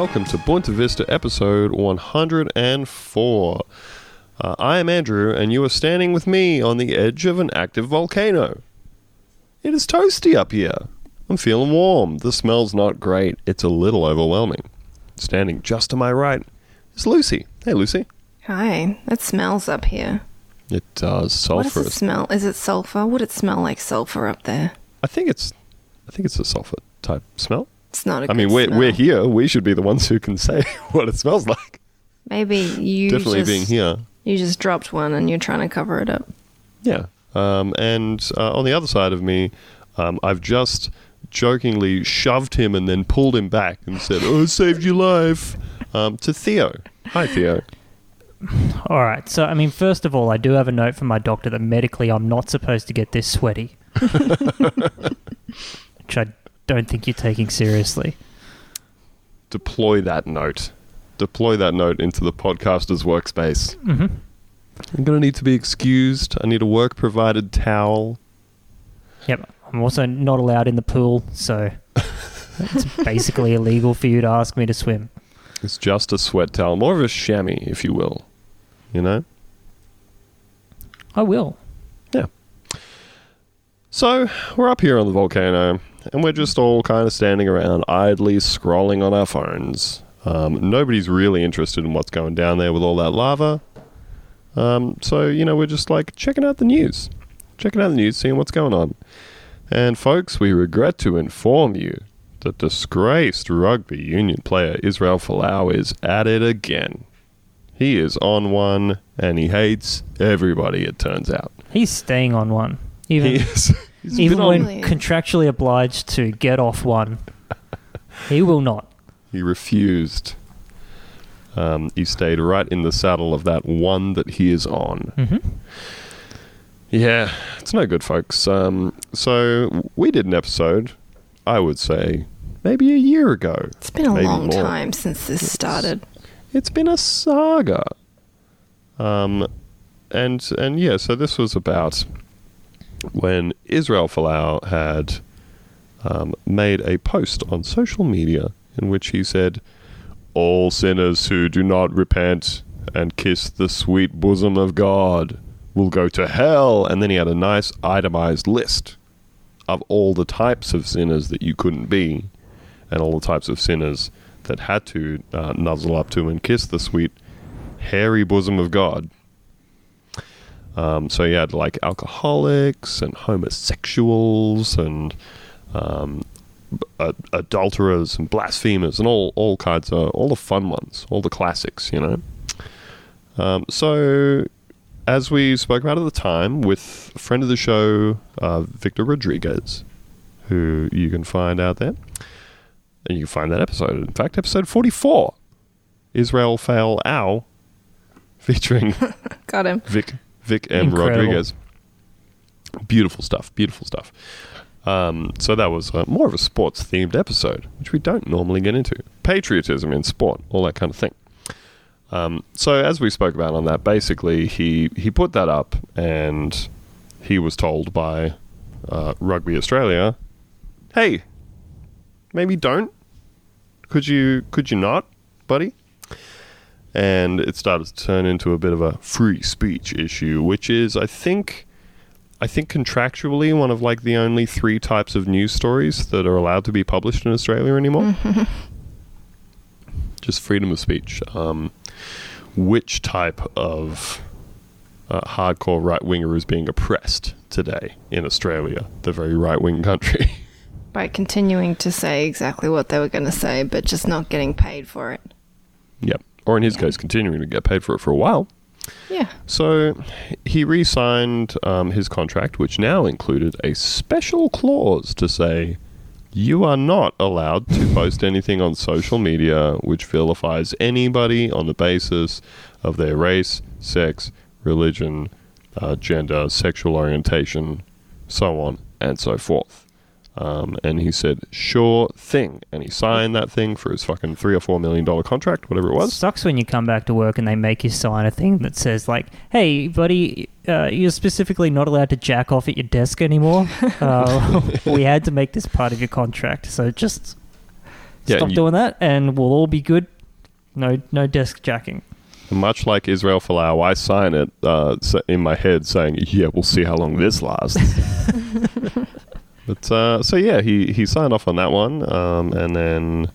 welcome to Bunta Vista episode 104. Uh, I am Andrew, and you are standing with me on the edge of an active volcano. It is toasty up here. I'm feeling warm. The smell's not great. It's a little overwhelming. Standing just to my right is Lucy. Hey, Lucy. Hi, it smells up here. It does What does it smell? Is it sulfur? Would it smell like sulfur up there? I think it's, I think it's a sulfur type smell. It's not a I good mean, we're smell. we're here. We should be the ones who can say what it smells like. Maybe you Definitely just, being here. You just dropped one and you're trying to cover it up. Yeah. Um, and uh, on the other side of me, um, I've just jokingly shoved him and then pulled him back and said, "Oh, I saved your life." Um, to Theo. Hi, Theo. All right. So, I mean, first of all, I do have a note from my doctor that medically I'm not supposed to get this sweaty, which I don't think you're taking seriously. Deploy that note. Deploy that note into the podcaster's workspace. hmm I'm gonna need to be excused. I need a work provided towel. Yep. I'm also not allowed in the pool, so it's basically illegal for you to ask me to swim. It's just a sweat towel, more of a chamois, if you will. You know. I will. Yeah. So, we're up here on the volcano, and we're just all kind of standing around idly scrolling on our phones. Um, nobody's really interested in what's going down there with all that lava. Um, so, you know, we're just like checking out the news. Checking out the news, seeing what's going on. And, folks, we regret to inform you that disgraced rugby union player Israel Folau is at it again. He is on one, and he hates everybody, it turns out. He's staying on one, even He is. he's even been on- when contractually obliged to get off one. He will not. He refused. Um, he stayed right in the saddle of that one that he is on. hmm Yeah, it's no good, folks. Um, so we did an episode, I would say, maybe a year ago. It's been a long more. time since this started. It's been a saga. Um, and and yeah, so this was about when Israel Folau had um, made a post on social media in which he said, "All sinners who do not repent and kiss the sweet bosom of God will go to hell." And then he had a nice itemized list of all the types of sinners that you couldn't be, and all the types of sinners that had to uh, nuzzle up to and kiss the sweet, hairy bosom of God. Um, so you had like alcoholics and homosexuals and um, uh, adulterers and blasphemers and all all kinds of all the fun ones, all the classics, you know. Um, so as we spoke about at the time with a friend of the show, uh, Victor Rodriguez, who you can find out there. And you can find that episode. In fact, episode 44 Israel Fail Ow, featuring Got him. Vic, Vic M. Incredible. Rodriguez. Beautiful stuff. Beautiful stuff. Um, so that was uh, more of a sports themed episode, which we don't normally get into. Patriotism in sport, all that kind of thing. Um, so as we spoke about on that, basically he he put that up, and he was told by uh, Rugby Australia, "Hey, maybe don't. Could you could you not, buddy?" And it started to turn into a bit of a free speech issue, which is, I think, I think contractually one of like the only three types of news stories that are allowed to be published in Australia anymore. Just freedom of speech. Um, which type of uh, hardcore right winger is being oppressed today in Australia, the very right wing country? By continuing to say exactly what they were going to say, but just not getting paid for it. yep. Or in his case, continuing to get paid for it for a while. Yeah. So he re signed um, his contract, which now included a special clause to say you are not allowed to post anything on social media which vilifies anybody on the basis of their race, sex, religion, uh, gender, sexual orientation, so on and so forth. Um, and he said, sure thing. And he signed that thing for his fucking three or four million dollar contract, whatever it was. Sucks when you come back to work and they make you sign a thing that says like, "Hey, buddy, uh, you're specifically not allowed to jack off at your desk anymore. Uh, we had to make this part of your contract, so just Yeah, Stop you- doing that, and we'll all be good. No, no desk jacking. Much like Israel Folau, I sign it uh, in my head saying, "Yeah, we'll see how long this lasts." but uh, so yeah, he he signed off on that one, um, and then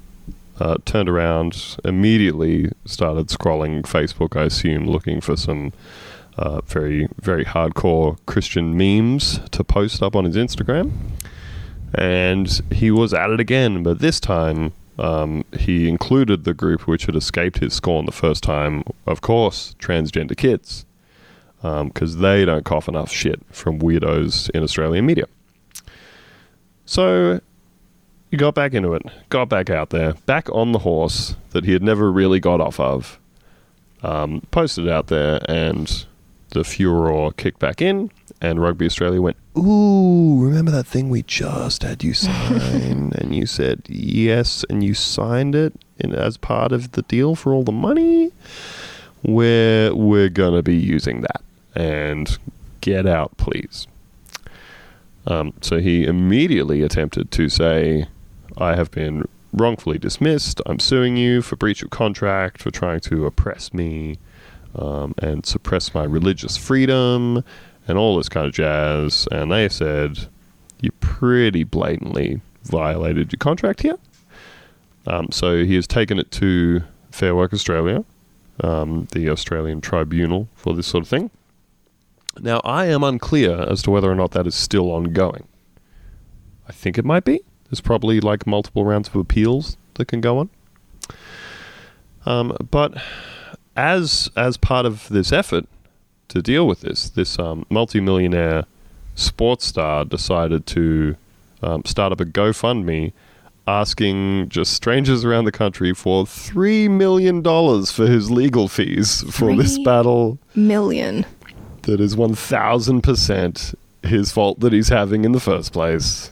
uh, turned around immediately, started scrolling Facebook. I assume looking for some uh, very very hardcore Christian memes to post up on his Instagram, and he was at it again, but this time um, he included the group which had escaped his scorn the first time, of course, transgender kids, because they don't cough enough shit from weirdos in Australian media. So he got back into it, got back out there, back on the horse that he had never really got off of, um, posted out there, and the furor kicked back in, and Rugby Australia went, Ooh, remember that thing we just had you sign? and you said yes, and you signed it in, as part of the deal for all the money? We're, we're going to be using that. And get out, please. Um, so he immediately attempted to say, I have been wrongfully dismissed. I'm suing you for breach of contract, for trying to oppress me um, and suppress my religious freedom and all this kind of jazz. And they said, You pretty blatantly violated your contract here. Um, so he has taken it to Fair Work Australia, um, the Australian tribunal for this sort of thing. Now, I am unclear as to whether or not that is still ongoing. I think it might be. There's probably like multiple rounds of appeals that can go on. Um, but as as part of this effort to deal with this, this um, multimillionaire sports star decided to um, start up a GoFundMe asking just strangers around the country for $3 million for his legal fees for this battle Million. That is 1000% his fault that he's having in the first place.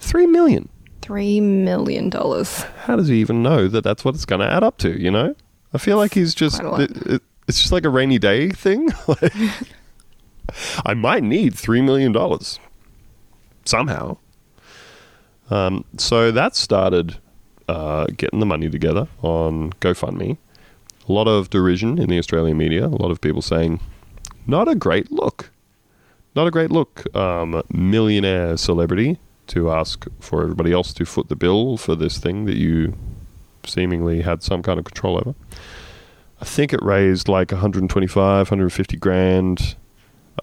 3 million. Three million dollars. How does he even know that that's what it's going to add up to, you know? I feel like he's just Quite a lot. it, it- it's just like a rainy day thing. like, I might need 3 million dollars somehow. Um, so that started uh, getting the money together on GoFundMe. A lot of derision in the Australian media. A lot of people saying, "Not a great look, not a great look." Um, millionaire celebrity to ask for everybody else to foot the bill for this thing that you seemingly had some kind of control over. I think it raised like 125, 150 grand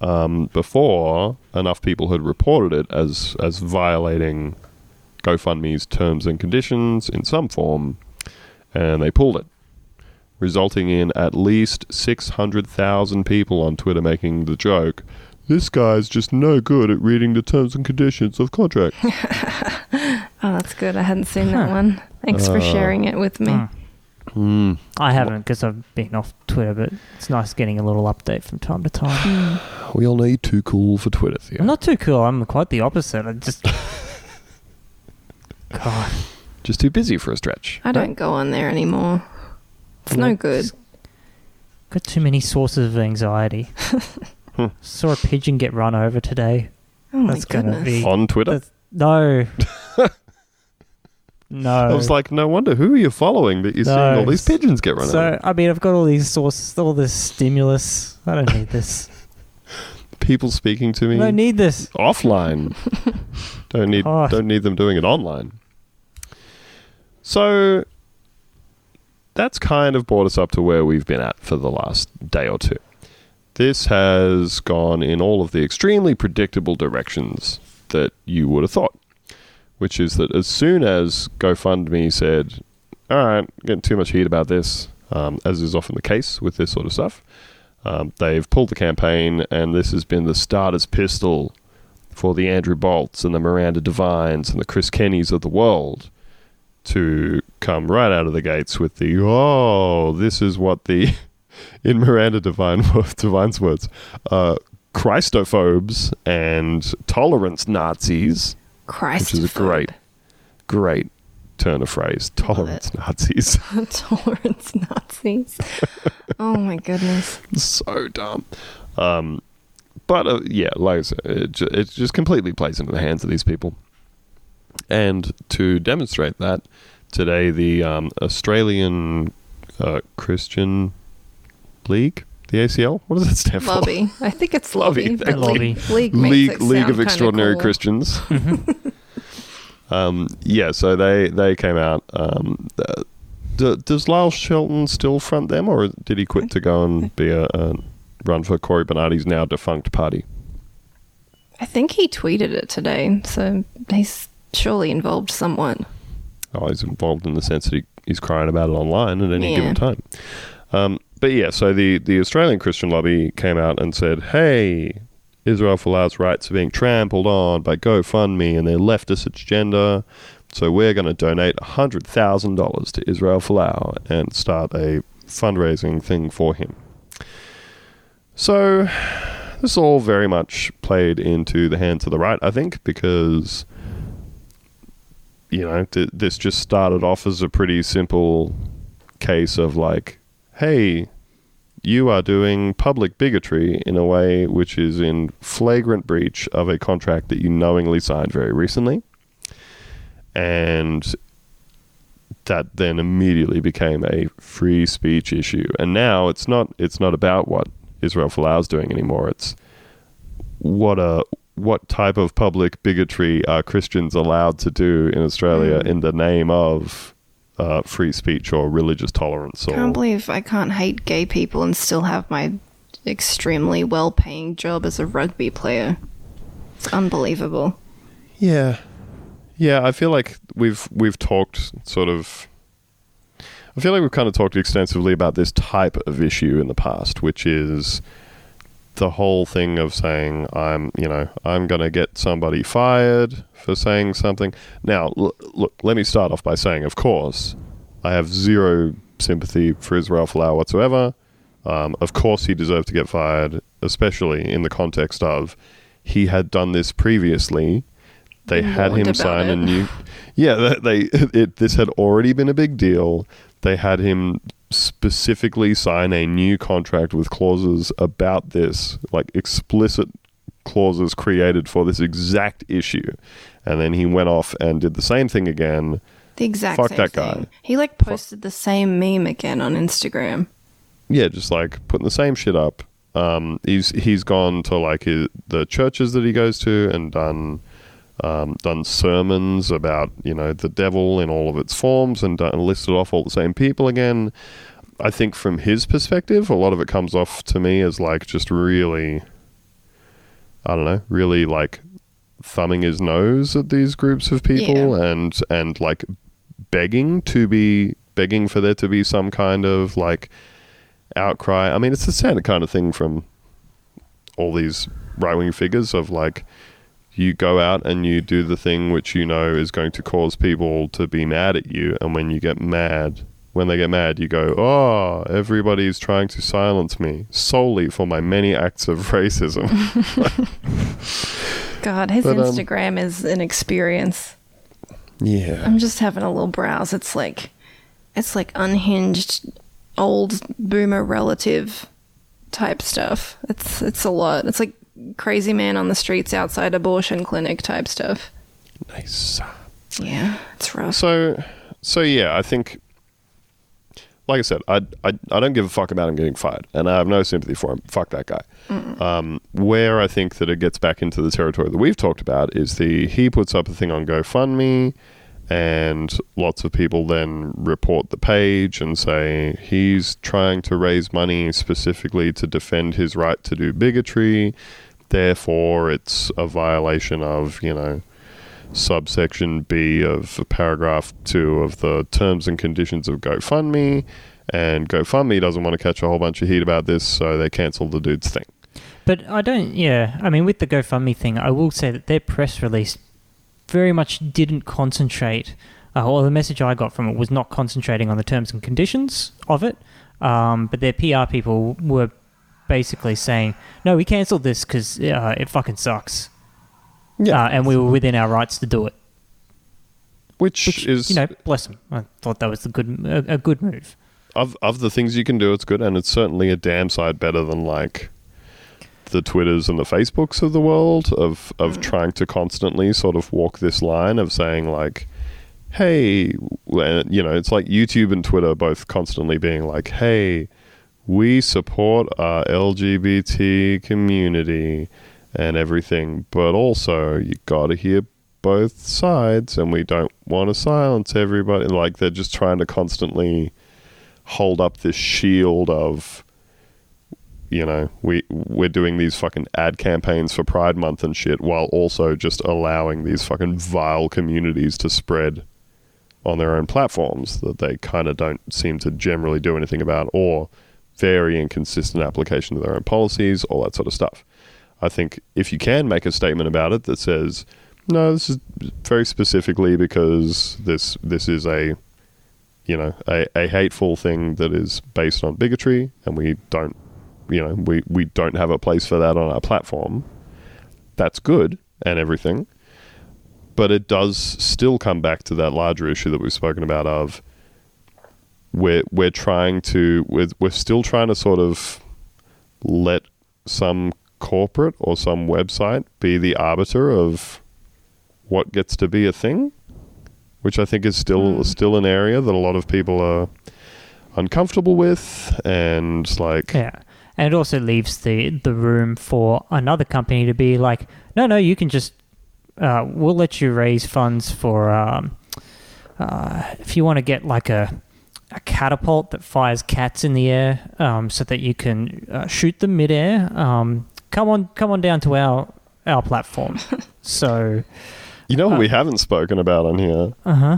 um, before enough people had reported it as as violating GoFundMe's terms and conditions in some form, and they pulled it, resulting in at least 600,000 people on Twitter making the joke. This guy's just no good at reading the terms and conditions of contract. Oh, that's good. I hadn't seen that Huh. one. Thanks for Uh, sharing it with me. Hmm. Hmm. I haven't because I've been off Twitter, but it's nice getting a little update from time to time. We all know you're too cool for Twitter, Theo. I'm not too cool. I'm quite the opposite. I just. God. just too busy for a stretch. I don't go on there anymore. It's no good. Got too many sources of anxiety. Hmm. Saw a pigeon get run over today. Oh my That's gonna goodness. be- On Twitter? That's- No. no. I was like, no wonder. Who are you following that you're seeing No. all these pigeons get run over? so over? I mean, I've got all these sources, all this stimulus. I don't need this. People speaking to me I don't need this. offline. don't need Oh. don't need them doing it online. So that's kind of brought us up to where we've been at for the last day or two. This has gone in all of the extremely predictable directions that you would have thought, which is that as soon as GoFundMe said, "All right, getting too much heat about this," um, as is often the case with this sort of stuff, um, they've pulled the campaign, and this has been the starter's pistol for the Andrew Bolts and the Miranda Devines and the Chris Kennys of the world to come right out of the gates with the oh, this is what the in Miranda Devine Devine's words, uh, Christophobes and tolerance Nazis, Christ. which is a great, great turn of phrase. Tolerance Nazis, tolerance Nazis. oh my goodness. so dumb. Um, but uh, yeah, like I said, it, ju- it just completely plays into the hands of these people. And to demonstrate that, today the um, Australian uh, Christian League, the ACL. What does that stand for? Lobby. I think it's Lobby, lobby. thank but you. league, league, makes League it League sound of kinda Extraordinary cool. Christians. um, yeah, so they they came out. Um, uh, d- does Lyle Shelton still front them, or did he quit to go and be a, a run for Cory Bernardi's now defunct party? I think he tweeted it today, so he's surely involved someone. Oh, he's involved in the sense that he, he's crying about it online at any Yeah. given time. Um, but yeah, so the, the Australian Christian lobby came out and said, hey, Israel Folau's rights are being trampled on by GoFundMe and their leftist agenda. So we're going to donate $100,000 to Israel Folau and start a fundraising thing for him. So this all very much played into the hands of the right, I think, because you know, th- this just started off as a pretty simple case of like, hey, you are doing public bigotry in a way which is in flagrant breach of a contract that you knowingly signed very recently. And that then immediately became a free speech issue. And now it's not it's not about what Israel Folau is doing anymore. It's what a what type of public bigotry are Christians allowed to do in Australia Mm. in the name of uh, free speech or religious tolerance? Or I Can't believe I can't hate gay people and still have my extremely well paying job as a rugby player. It's unbelievable. yeah, yeah. I feel like we've we've talked sort of. I feel like we've kind of talked extensively about this type of issue in the past, which is the whole thing of saying I'm, you know, I'm going to get somebody fired for saying something. Now, l- look, let me start off by saying, of course, I have zero sympathy for Israel Folau whatsoever. Um, of course, he deserved to get fired, especially in the context of he had done this previously. They had him sign a new. Yeah, they, they it, this had already been a big deal. They had him specifically sign a new contract with clauses about this, like explicit clauses created for this exact issue. And then he went off and did the same thing again. The exact Fuck same that thing. guy. He like posted the same meme again on Instagram. Yeah, just like putting the same shit up. Um, he's he's gone to like his, the churches that he goes to and done um, done sermons about you know the devil in all of its forms and done, listed off all the same people again. I think from his perspective, a lot of it comes off to me as like just really, I don't know, really like thumbing his nose at these groups of people and and like begging to be begging for there to be some kind of like outcry. I mean, it's the standard kind of thing from all these right wing figures of like you go out and you do the thing which you know is going to cause people to be mad at you, and when you get mad, when they get mad, you go, "Oh, everybody's trying to silence me solely for my many acts of racism." God, his But, um, Instagram is an experience. yeah, I'm just having a little browse. It's like it's like unhinged old boomer relative type stuff. It's it's a lot. It's like crazy man on the streets outside abortion clinic type stuff. nice. Yeah, it's rough. So, so yeah, I think, like I said, I, I I don't give a fuck about him getting fired, and I have no sympathy for him. Fuck that guy. Um, where I think that it gets back into the territory that we've talked about is the he puts up a thing on GoFundMe, and lots of people then report the page and say he's trying to raise money specifically to defend his right to do bigotry. Therefore, it's a violation of you know subsection B of paragraph two of the terms and conditions of GoFundMe. And GoFundMe doesn't want to catch a whole bunch of heat about this, so they cancelled the dude's thing. But I don't, yeah. I mean, with the GoFundMe thing, I will say that their press release very much didn't concentrate, uh, or the message I got from it was not concentrating on the terms and conditions of it. Um, but their PR people were basically saying, no, we cancelled this because uh, it fucking sucks. Uh, and we were within our rights to do it. which, Which, is you know, bless them. I thought that was a good, a, a good move. of of the things you can do, it's good, and it's certainly a damn side better than like the Twitters and the Facebooks of the world of of trying to constantly sort of walk this line of saying like, hey, you know, it's like YouTube and Twitter both constantly being like, hey, we support our LGBT community and everything, but also you got to hear both sides, and we don't want to silence everybody. Like they're just trying to constantly hold up this shield of you know we we're doing these fucking ad campaigns for pride month and shit while also just allowing these fucking vile communities to spread on their own platforms that they kind of don't seem to generally do anything about or very inconsistent application of their own policies all that sort of stuff. I think if you can make a statement about it that says no this is very specifically because this this is a you know a, a hateful thing that is based on bigotry and we don't you know we, we don't have a place for that on our platform that's good and everything. But it does still come back to that larger issue that we've spoken about of we're we're trying to we're, we're still trying to sort of let some corporate or some website be the arbiter of what gets to be a thing which I think is still Mm. still an area that a lot of people are uncomfortable with and like Yeah. And it also leaves the, the room for another company to be like, no, no, you can just, uh, we'll let you raise funds for, um, uh, if you want to get like a, a catapult that fires cats in the air um, so that you can uh, shoot them midair, um, come on, come on down to our, our platform. so, you know what uh, we haven't spoken about on here uh huh.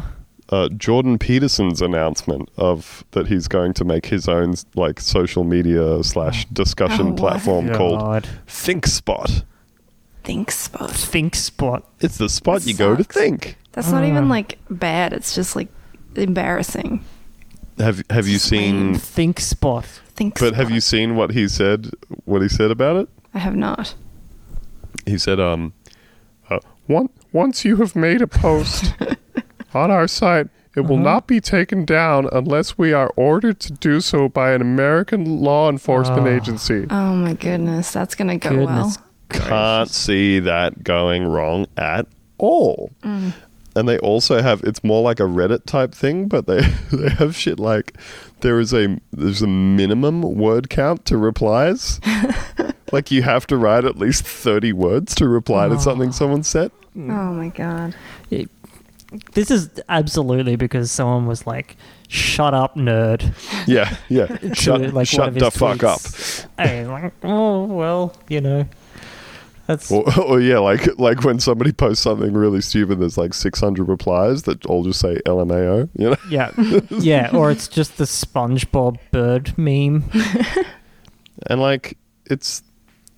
uh, Jordan Peterson's announcement of that he's going to make his own like social media slash discussion Oh, what? platform called God. ThinkSpot. Think spot. Think spot. It's the spot That you go to think. That's not even Uh. like bad. It's just like embarrassing. Have Have you seen? Think spot. Think. But have you seen what he said? What he said about it? I have not. He said, um, uh, one, once you have made a post on our site, it will Uh-huh. not be taken down unless we are ordered to do so by an American law enforcement Oh. agency. Oh my goodness, that's gonna go Goodness well. Can't see that going wrong at all. Mm. And they also have it's more like a Reddit type thing, but they they have shit like there is a there's a minimum word count to replies. like you have to write at least 30 words to reply to something Oh. someone said. Mm. Oh my god. This is absolutely because someone was like, "Shut up, nerd." Yeah, yeah. To, shut like, shut the his fuck up. tweets. And like, oh well, you know, that's Or, or yeah, like like when somebody posts something really stupid, there's like 600 replies that all just say LMAO. You know, yeah, yeah. Or it's just the SpongeBob bird meme. and like it's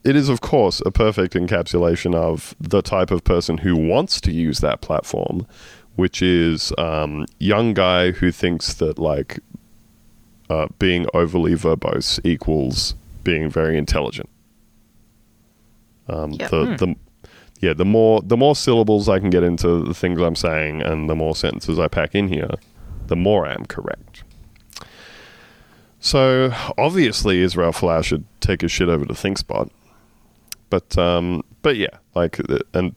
it is of course a perfect encapsulation of the type of person who wants to use that platform, which is um, young guy who thinks that like uh, being overly verbose equals being very intelligent. Um, Yeah. the, Hmm. the yeah, the more the more syllables I can get into the things I'm saying, and the more sentences I pack in here, the more I am correct. So obviously, Israel Folau should take his shit over to ThinkSpot, but um, but yeah, like, uh, and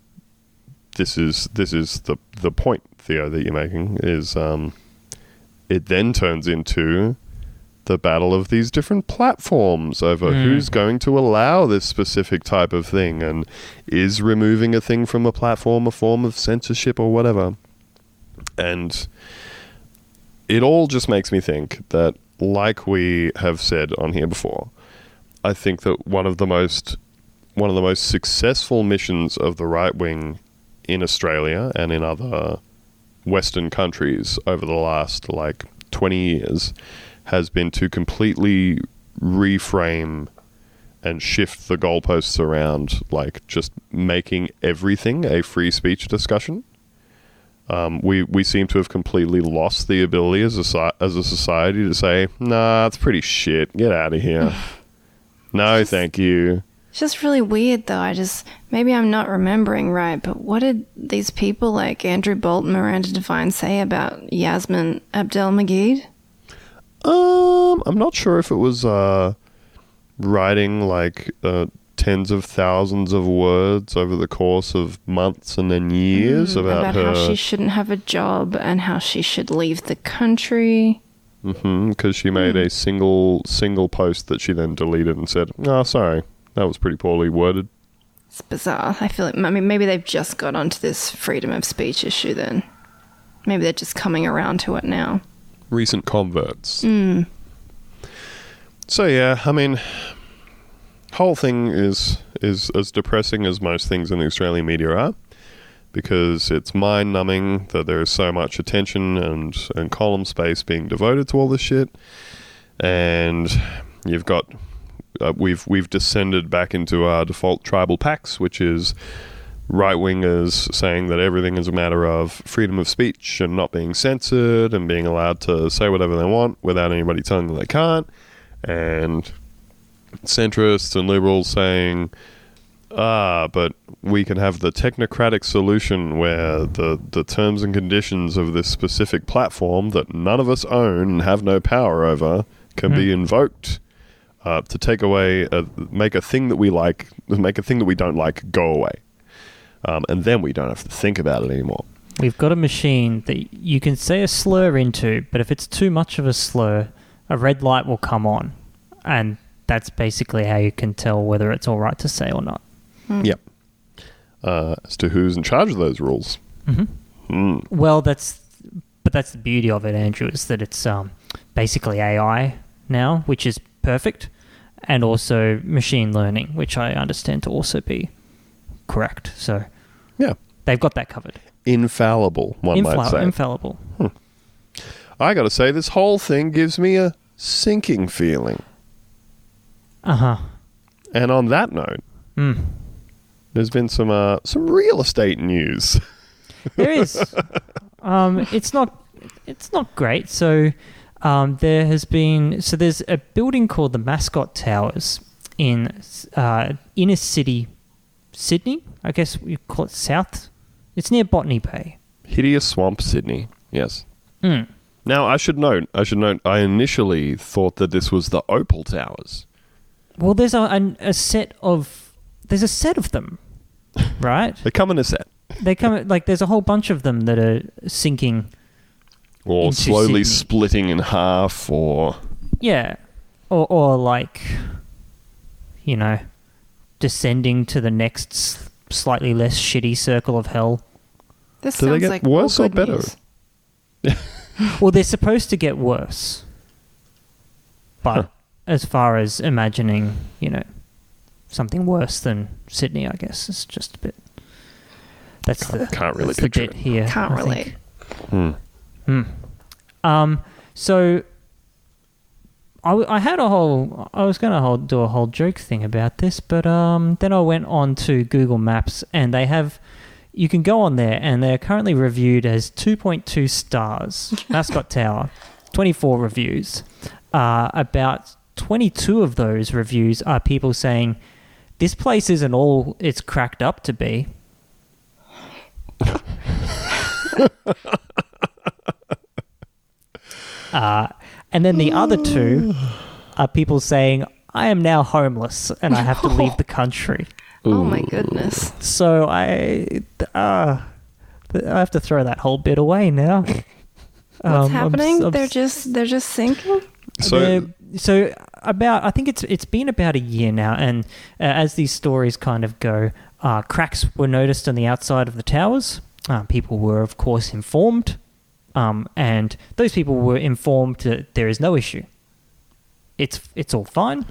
this is this is the the point, Theo, that you're making is um, it then turns into the battle of these different platforms over Mm. who's going to allow this specific type of thing and is removing a thing from a platform a form of censorship or whatever. And it all just makes me think that, like we have said on here before, I think that one of the most one of the most successful missions of the right wing in Australia and in other Western countries over the last like twenty years has been to completely reframe and shift the goalposts around, like just making everything a free speech discussion. Um, we we seem to have completely lost the ability as a as a society to say, "Nah, it's pretty shit. Get out of here." no, thank you. It's just really weird though. I just maybe I'm not remembering right, but what did these people like Andrew Bolt and Miranda Devine say about Yasmin Abdel Magid? Um, I'm not sure if it was uh, writing like uh, tens of thousands of words over the course of months and then years Mm, about, how her she shouldn't have a job and how she should leave the country. because mm-hmm, she made Hmm. a single single post that she then deleted and said, "Oh, sorry, that was pretty poorly worded." It's bizarre. I feel like I mean maybe they've just got onto this freedom of speech issue then. Maybe they're just coming around to it now. Recent converts. Mm. So yeah, I mean, whole thing is is as depressing as most things in the Australian media are, because it's mind numbing that there is so much attention and and column space being devoted to all this shit, and you've got uh, we've we've descended back into our default tribal packs, which is right wingers saying that everything is a matter of freedom of speech and not being censored and being allowed to say whatever they want without anybody telling them they can't, and centrists and liberals saying, ah, but we can have the technocratic solution where the, the terms and conditions of this specific platform that none of us own and have no power over can be invoked uh, to take away, a, make a thing that we like, make a thing that we don't like go away. Um, and then we don't have to think about it anymore. We've got a machine that you can say a slur into, but if it's too much of a slur, a red light will come on. And that's basically how you can tell whether it's all right to say or not. Yep. Uh, as to who's in charge of those rules. hmm Mm. Well, that's but that's the beauty of it, Andrew, is that it's um, basically AI now, which is perfect, and also machine learning, which I understand to also be correct. So Yeah. they've got that covered. Infallible, one might say. infallible. I gotta say, this whole thing gives me a sinking feeling. Uh huh. And on that note, Mm. there's been some uh, some real estate news. There is. um, it's not. It's not great. So um, there has been. So there's a building called the Mascot Towers in uh, inner city Sydney. I guess we call it South. It's near Botany Bay. Hideous Swamp, Sydney. Yes. Mm. Now, I should note, I should note, I initially thought that this was the Opal Towers. Well, there's a, a, a set of there's a set of them, right? They come in a set. they come like there's a whole bunch of them that are sinking. Or slowly Sydney. splitting in half, or. Yeah, or or like, you know, descending to the next s- slightly less shitty circle of hell. This Do they get like worse or better? Well, they're supposed to get worse, but Huh. as far as imagining, you know, something worse than Sydney, I guess it's just a bit. That's the Can't really that's the picture bit it. here. Can't I think. relate. Hmm. Hmm. Um. So. I, I had a whole I was going to do a whole joke thing about this, but um, then I went on to Google Maps and they have you can go on there and they're currently reviewed as 2.2 stars. Mascot Tower, 24 reviews. Uh, about 22 of those reviews are people saying this place isn't all it's cracked up to be. Uh, and then the other two are people saying, I am now homeless and I have to leave the country. Oh my goodness. So I, uh, I have to throw that whole bit away now. What's Um, I'm happening? s- I'm they're just they're just sinking. So, they're- so about I think it's it's been about a year now, and uh, as these stories kind of go, uh, cracks were noticed on the outside of the towers. Uh, people were, of course, informed, um, and those people were informed that there is no issue. It's it's all fine.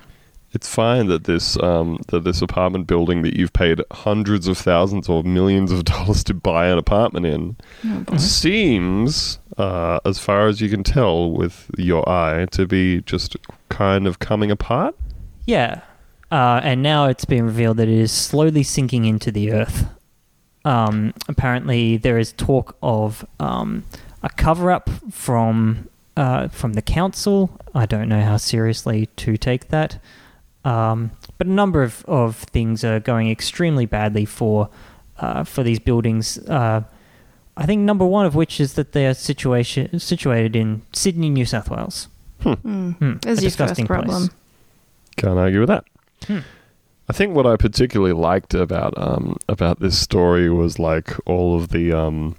it's fine that this um, that this apartment building that you've paid hundreds of thousands or millions of dollars to buy an apartment in Oh, seems, uh, as far as you can tell with your eye, to be just kind of coming apart. Yeah, uh, and now it's been revealed that it is slowly sinking into the earth. Um, apparently, there is talk of um, a cover-up from uh, from the council. I don't know how seriously to take that, um, but a number of, of things are going extremely badly for uh, for these buildings. Uh, I think number one of which is that they are situation situated in Sydney, New South Wales. Mm. Hmm, There's a disgusting first problem. place. Can't argue with that. Hmm. I think what I particularly liked about um, about this story was like all of the um,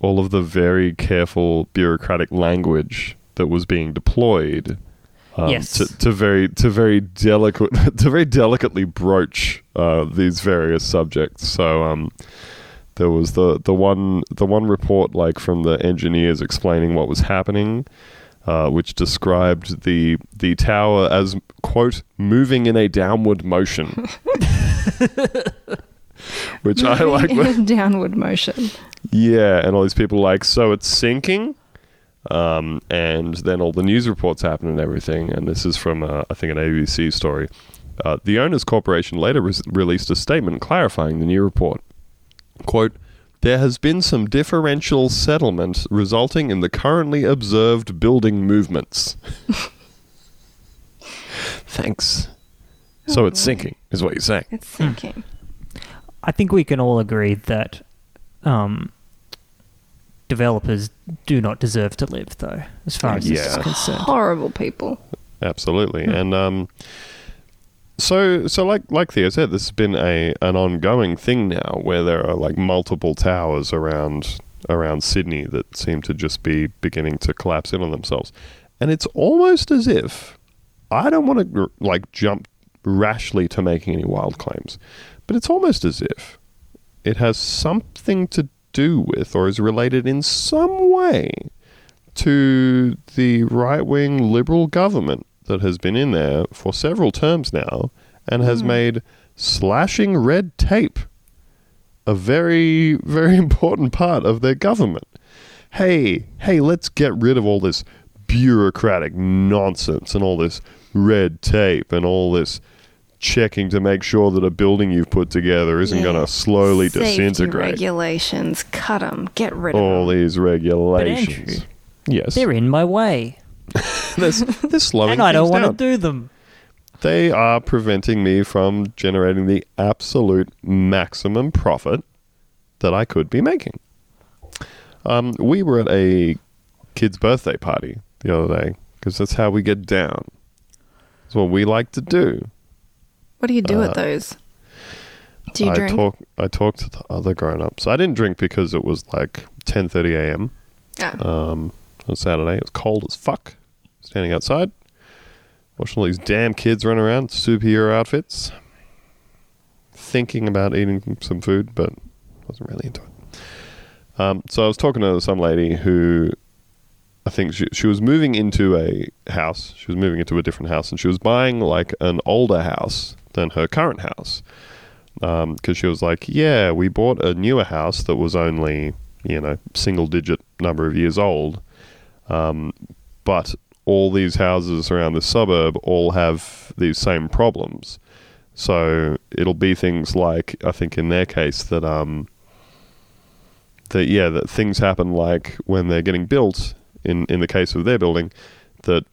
all of the very careful bureaucratic language that was being deployed. Um, Yes. to, to very to very delicate to very delicately broach uh, these various subjects. So um, there was the the one the one report like from the engineers explaining what was happening, uh, which described the the tower as quote moving in a downward motion. which I like. in a downward motion. Yeah, and all these people like, so it's sinking. Um, and then all the news reports happen and everything. And this is from, uh, I think, an ABC story. Uh, the Owners Corporation later re- released a statement clarifying the new report. Quote, there has been some differential settlement resulting in the currently observed building movements. Thanks. So it's sinking, is what you're saying. It's sinking. I think we can all agree that um, developers do not deserve to live, though, as far as this is concerned. Horrible people. Absolutely, and um, so so like like Theo said, this has been a an ongoing thing now, where there are like multiple towers around around Sydney that seem to just be beginning to collapse in on themselves, and it's almost as if I don't want to like jump rashly to making any wild claims, but it's almost as if it has something to do with or is related in some way to the right wing liberal government that has been in there for several terms now and has hmm. made slashing red tape a very, very important part of their government. Hey, hey, let's get rid of all this bureaucratic nonsense and all this red tape and all this checking to make sure that a building you've put together isn't Yeah. going to slowly Safety disintegrate. regulations. Cut them. Get rid all of them. All these regulations. Andrew, yes, They're in my way, they're, they're slowing and I don't want to down. do them. They are preventing me from generating the absolute maximum profit that I could be making. Um, we were at a kid's birthday party the other day because that's how we get down. It's what we like to do. What do you do Uh, at those? Do you I drink? talk. I talked to the other grown-ups. I didn't drink because it was like 10:30 a.m. Ah. um, on Saturday. It was cold as fuck. Standing outside, watching all these damn kids run around, superhero outfits. Thinking about eating some food, but wasn't really into it. Um, so I was talking to some lady who I think she, she was moving into a house. She was moving into a different house, and she was buying like an older house than her current house. Because she was like, "Yeah, we bought a newer house that was only you know single digit number of years old, um, but all these houses around the suburb all have these same problems. So it'll be things like I think in their case that um, that yeah that things happen like when they're getting built in in the case of their building that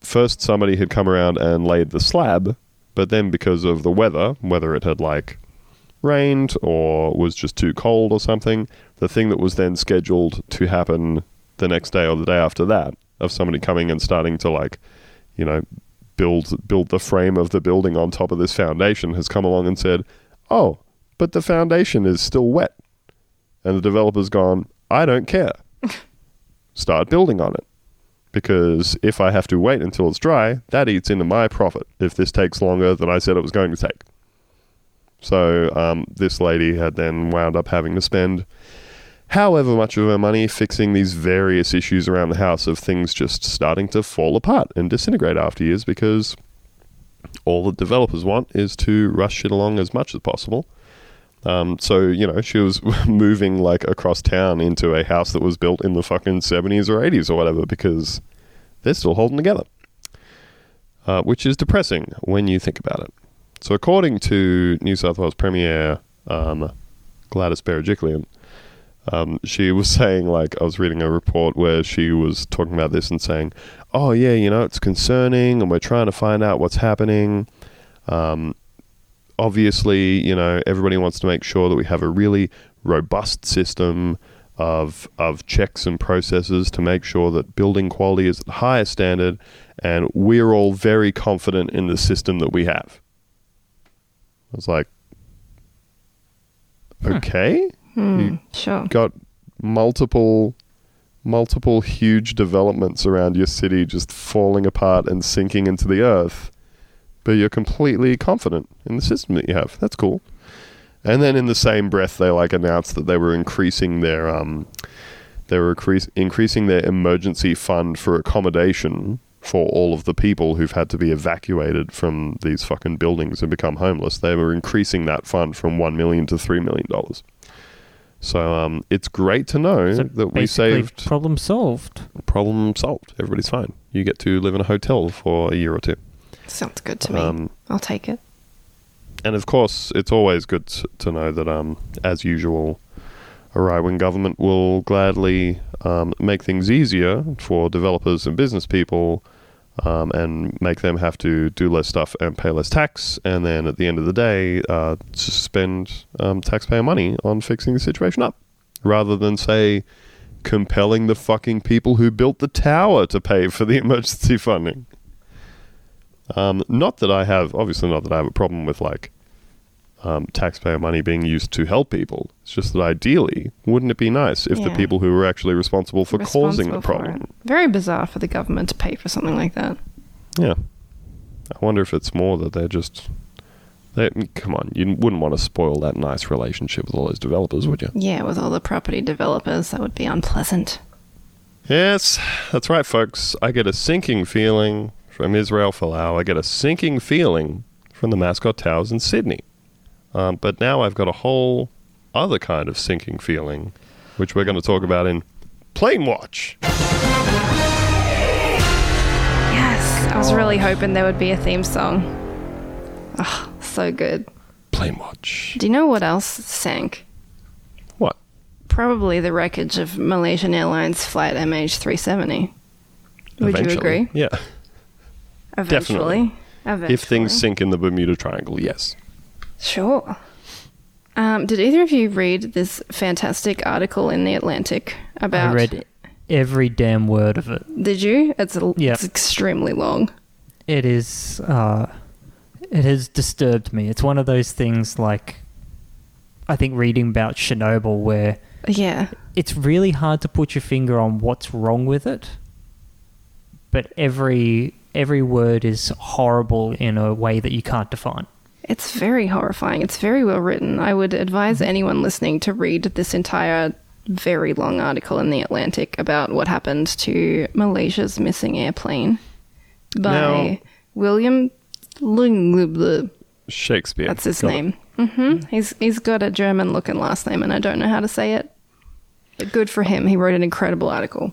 first somebody had come around and laid the slab but then because of the weather whether it had like rained or was just too cold or something the thing that was then scheduled to happen the next day or the day after that of somebody coming and starting to like you know build build the frame of the building on top of this foundation has come along and said oh but the foundation is still wet and the developer's gone, I don't care. Start building on it. Because if I have to wait until it's dry, that eats into my profit if this takes longer than I said it was going to take. So um, this lady had then wound up having to spend however much of her money fixing these various issues around the house of things just starting to fall apart and disintegrate after years because all the developers want is to rush it along as much as possible. Um, so you know, she was moving like across town into a house that was built in the fucking seventies or eighties or whatever because they're still holding together, uh, which is depressing when you think about it. So, according to New South Wales Premier um, Gladys Berejiklian, um, she was saying like I was reading a report where she was talking about this and saying, "Oh yeah, you know, it's concerning, and we're trying to find out what's happening." Um, obviously, you know, everybody wants to make sure that we have a really robust system of of checks and processes to make sure that building quality is at the highest standard, and we're all very confident in the system that we have. I was like, okay, hmm, you Sure. got multiple multiple huge developments around your city just falling apart and sinking into the earth but you're completely confident in the system that you have that's cool and then in the same breath they like announced that they were increasing their um they were increase, increasing their emergency fund for accommodation for all of the people who've had to be evacuated from these fucking buildings and become homeless they were increasing that fund from 1 million to 3 million dollars so um, it's great to know So that we saved problem solved. problem solved. Everybody's fine. You get to live in a hotel for a year or two. Sounds good to me. Um, I'll take it. and of course, it's always good to know that, um, as usual, a right wing government will gladly um, make things easier for developers and business people um, and make them have to do less stuff and pay less tax. And then at the end of the day, uh, spend um, taxpayer money on fixing the situation up rather than, say, compelling the fucking people who built the tower to pay for the emergency funding. Um, not that I have, obviously, not that I have a problem with like um, taxpayer money being used to help people. It's just that ideally, wouldn't it be nice if the people who were actually responsible for causing the problem? Very bizarre for the government to pay for something like that. Yeah, I wonder if it's more that they're just. They, come on, you wouldn't want to spoil that nice relationship with all those developers, would you? Yeah, with all the property developers, that would be unpleasant. Yes, that's right, folks. I get a sinking feeling from Israel Folau. I get a sinking feeling from the Mascot Towers in Sydney. Um, but now I've got a whole other kind of sinking feeling, which we're going to talk about in Plane Watch. Yes, I was really hoping there would be a theme song. Oh, so good. Plane Watch. Do you know what else sank? What? Probably the wreckage of Malaysian Airlines flight MH370. Would you agree? Yeah. Eventually. Eventually. If things sink in the Bermuda Triangle, yes. Sure. Um, did either of you read this fantastic article in the Atlantic about? I read every damn word of it. Did you? It's a, Yeah. it's extremely long. It is. Uh, it has disturbed me. It's one of those things like. I think reading about Chernobyl, where Yeah. it's really hard to put your finger on what's wrong with it, but every every word is horrible in a way that you can't define. It's very horrifying. It's very well written. I would advise anyone listening to read this entire very long article in the Atlantic about what happened to Malaysia's missing airplane by Now- William Lung. Shakespeare. That's his Got it. name. hmm He's he's got a German looking last name, and I don't know how to say it. But good for him. He wrote an incredible article.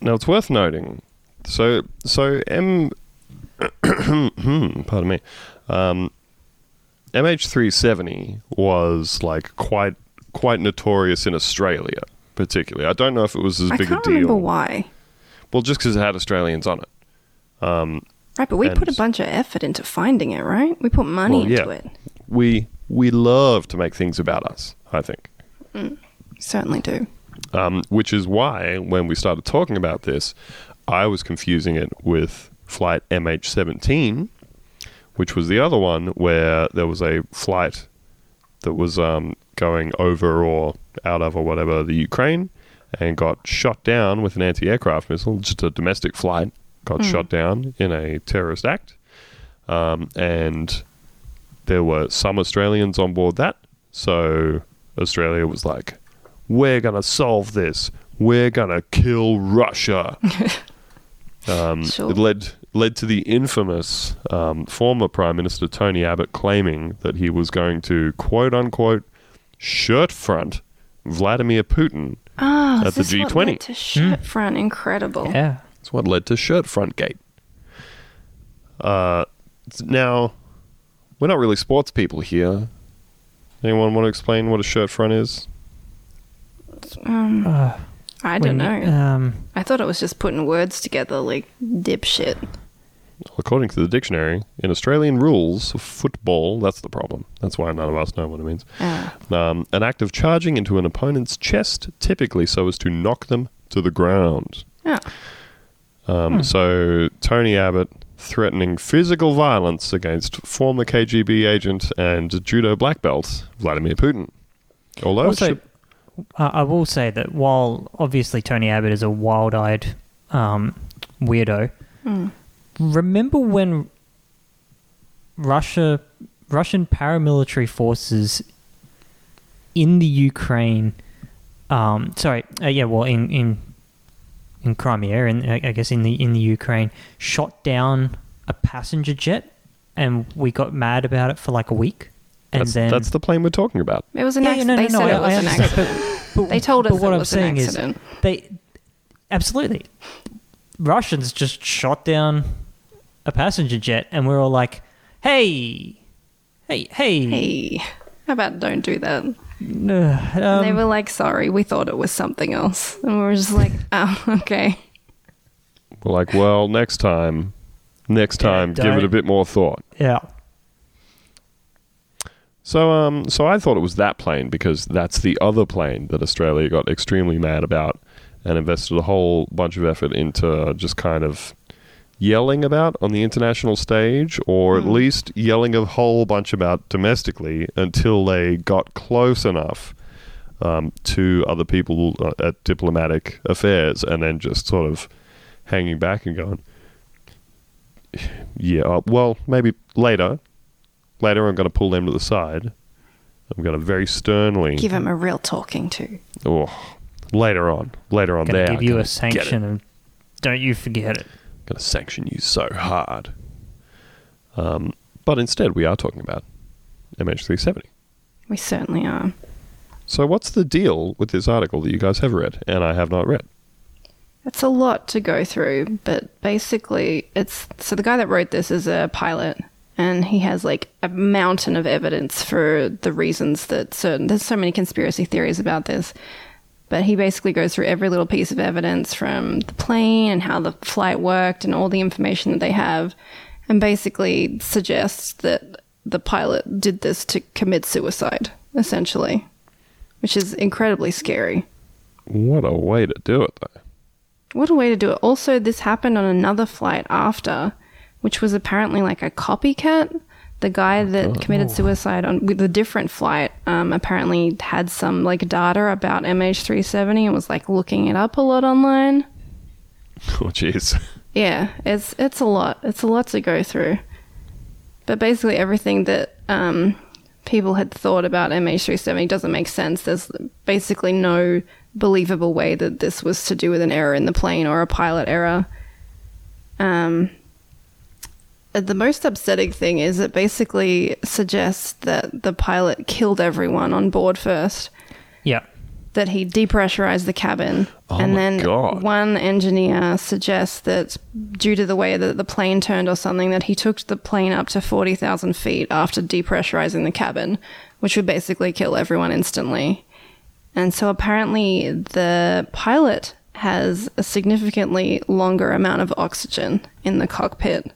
Now it's worth noting. So so M, pardon me, um, MH370 was like quite quite notorious in Australia, particularly. I don't know if it was as I big a deal. remember why. Well, just because it had Australians on it. Right, but we put a bunch of effort into finding it, right? We put money Well, into yeah. it. We we love to make things about us. I think. Certainly do. um, which is why when we started talking about this, I was confusing it with flight MH17, which was the other one where there was a flight that was um, going over or out of or whatever the Ukraine and got shot down with an anti-aircraft missile, just a domestic flight, got shot down in a terrorist act, um, and there were some Australians on board that, so Australia was like, we're going to solve this. We're going to kill Russia. um, Sure. It led led to the infamous um, former Prime Minister Tony Abbott claiming that he was going to quote unquote shirt front Vladimir Putin. Ah, At is the G20. led to shirt front? Incredible. Yeah. That's what led to shirt front gate. Uh, now, we're not really sports people here. Anyone want to explain what a shirt front is? Um, Uh, I don't know. you- um, I thought it was just putting words together like dipshit. According to the dictionary, in Australian rules of football, that's the problem. That's why none of us know what it means. Ah, Um, an act of charging into an opponent's chest, typically so as to knock them to the ground. yeah. Um, So Tony Abbott threatening physical violence against former KGB agent and judo black belt Vladimir Putin. Although, Also, should- uh, I will say that while obviously Tony Abbott is a wild-eyed um, weirdo, remember when Russia, Russian paramilitary forces in the Ukraine, um, sorry, uh, yeah, well, in in in Crimea, and I I guess in the in the Ukraine, shot down a passenger jet, and we got mad about it for like a week, and that's, then that's the plane we're talking about. It was an Yeah, yeah, accident. no, no, they no, said I- it was I an accident. but- they told us but what it I'm an saying is they absolutely Russians just shot down a passenger jet, and we're all like, "Hey, hey, hey!" hey, how about don't do that? Uh, And they um, were like, sorry, we thought it was something else. And we were just like, oh, okay. We're like, well, next time, next Yeah, time, give it a bit more thought. yeah, So, um, so I thought it was that plane because that's the other plane that Australia got extremely mad about and invested a whole bunch of effort into just kind of yelling about on the international stage, or at least yelling a whole bunch about domestically until they got close enough um, to other people uh, at diplomatic affairs, and then just sort of hanging back and going, "Yeah, uh, well, maybe later." Later, I'm going to pull them to the side. I'm going to very sternly. Give him a real talking to. oh, later on, later on, gonna there, give you gonna a sanction, and don't you forget it. Going to sanction you so hard. Um, but instead, we are talking about MH370. We certainly are. So, what's the deal with this article that you guys have read and I have not read? It's a lot to go through, but basically, it's so the guy that wrote this is a pilot, and he has like a mountain of evidence for the reasons that certain. There's so many conspiracy theories about this, but he basically goes through every little piece of evidence from the plane and how the flight worked and all the information that they have, and basically suggests that the pilot did this to commit suicide, essentially, which is incredibly scary. What a way to do it, though. What a way to do it. Also, this happened on another flight after, which was apparently like a copycat. The guy that committed suicide on with a different flight um, apparently had some like data about MH370 and was like looking it up a lot online. Oh, jeez. Yeah, it's it's a lot. It's a lot to go through. But basically, everything that um, people had thought about MH370 doesn't make sense. There's basically no believable way that this was to do with an error in the plane or a pilot error. Um, the most upsetting thing is it basically suggests that the pilot killed everyone on board first Yeah, that he depressurized the cabin. Oh and my then God. one engineer suggests that due to the way that the plane turned or something, that he took the plane up to 40,000 feet after depressurizing the cabin, which would basically kill everyone instantly. And so apparently the pilot has a significantly longer amount of oxygen in the cockpit.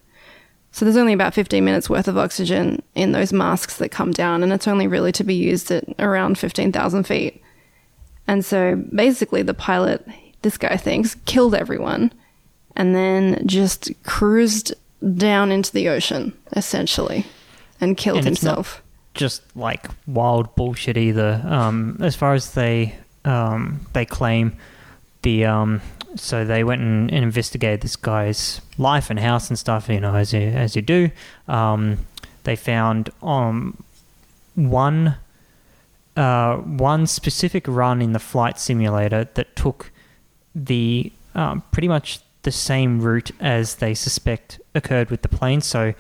So there's only about 15 minutes worth of oxygen in those masks that come down, and it's only really to be used at around 15,000 feet. And so basically, the pilot, this guy thinks, killed everyone and then just cruised down into the ocean, essentially, and killed And it's not- himself. just like wild bullshit either. Um, as far as they um, they claim the um, so they went and, and investigated this guy's life and house and stuff. You know, as you as you do. Um, they found um one uh, one specific run in the flight simulator that took the um, pretty much the same route as they suspect occurred with the plane. So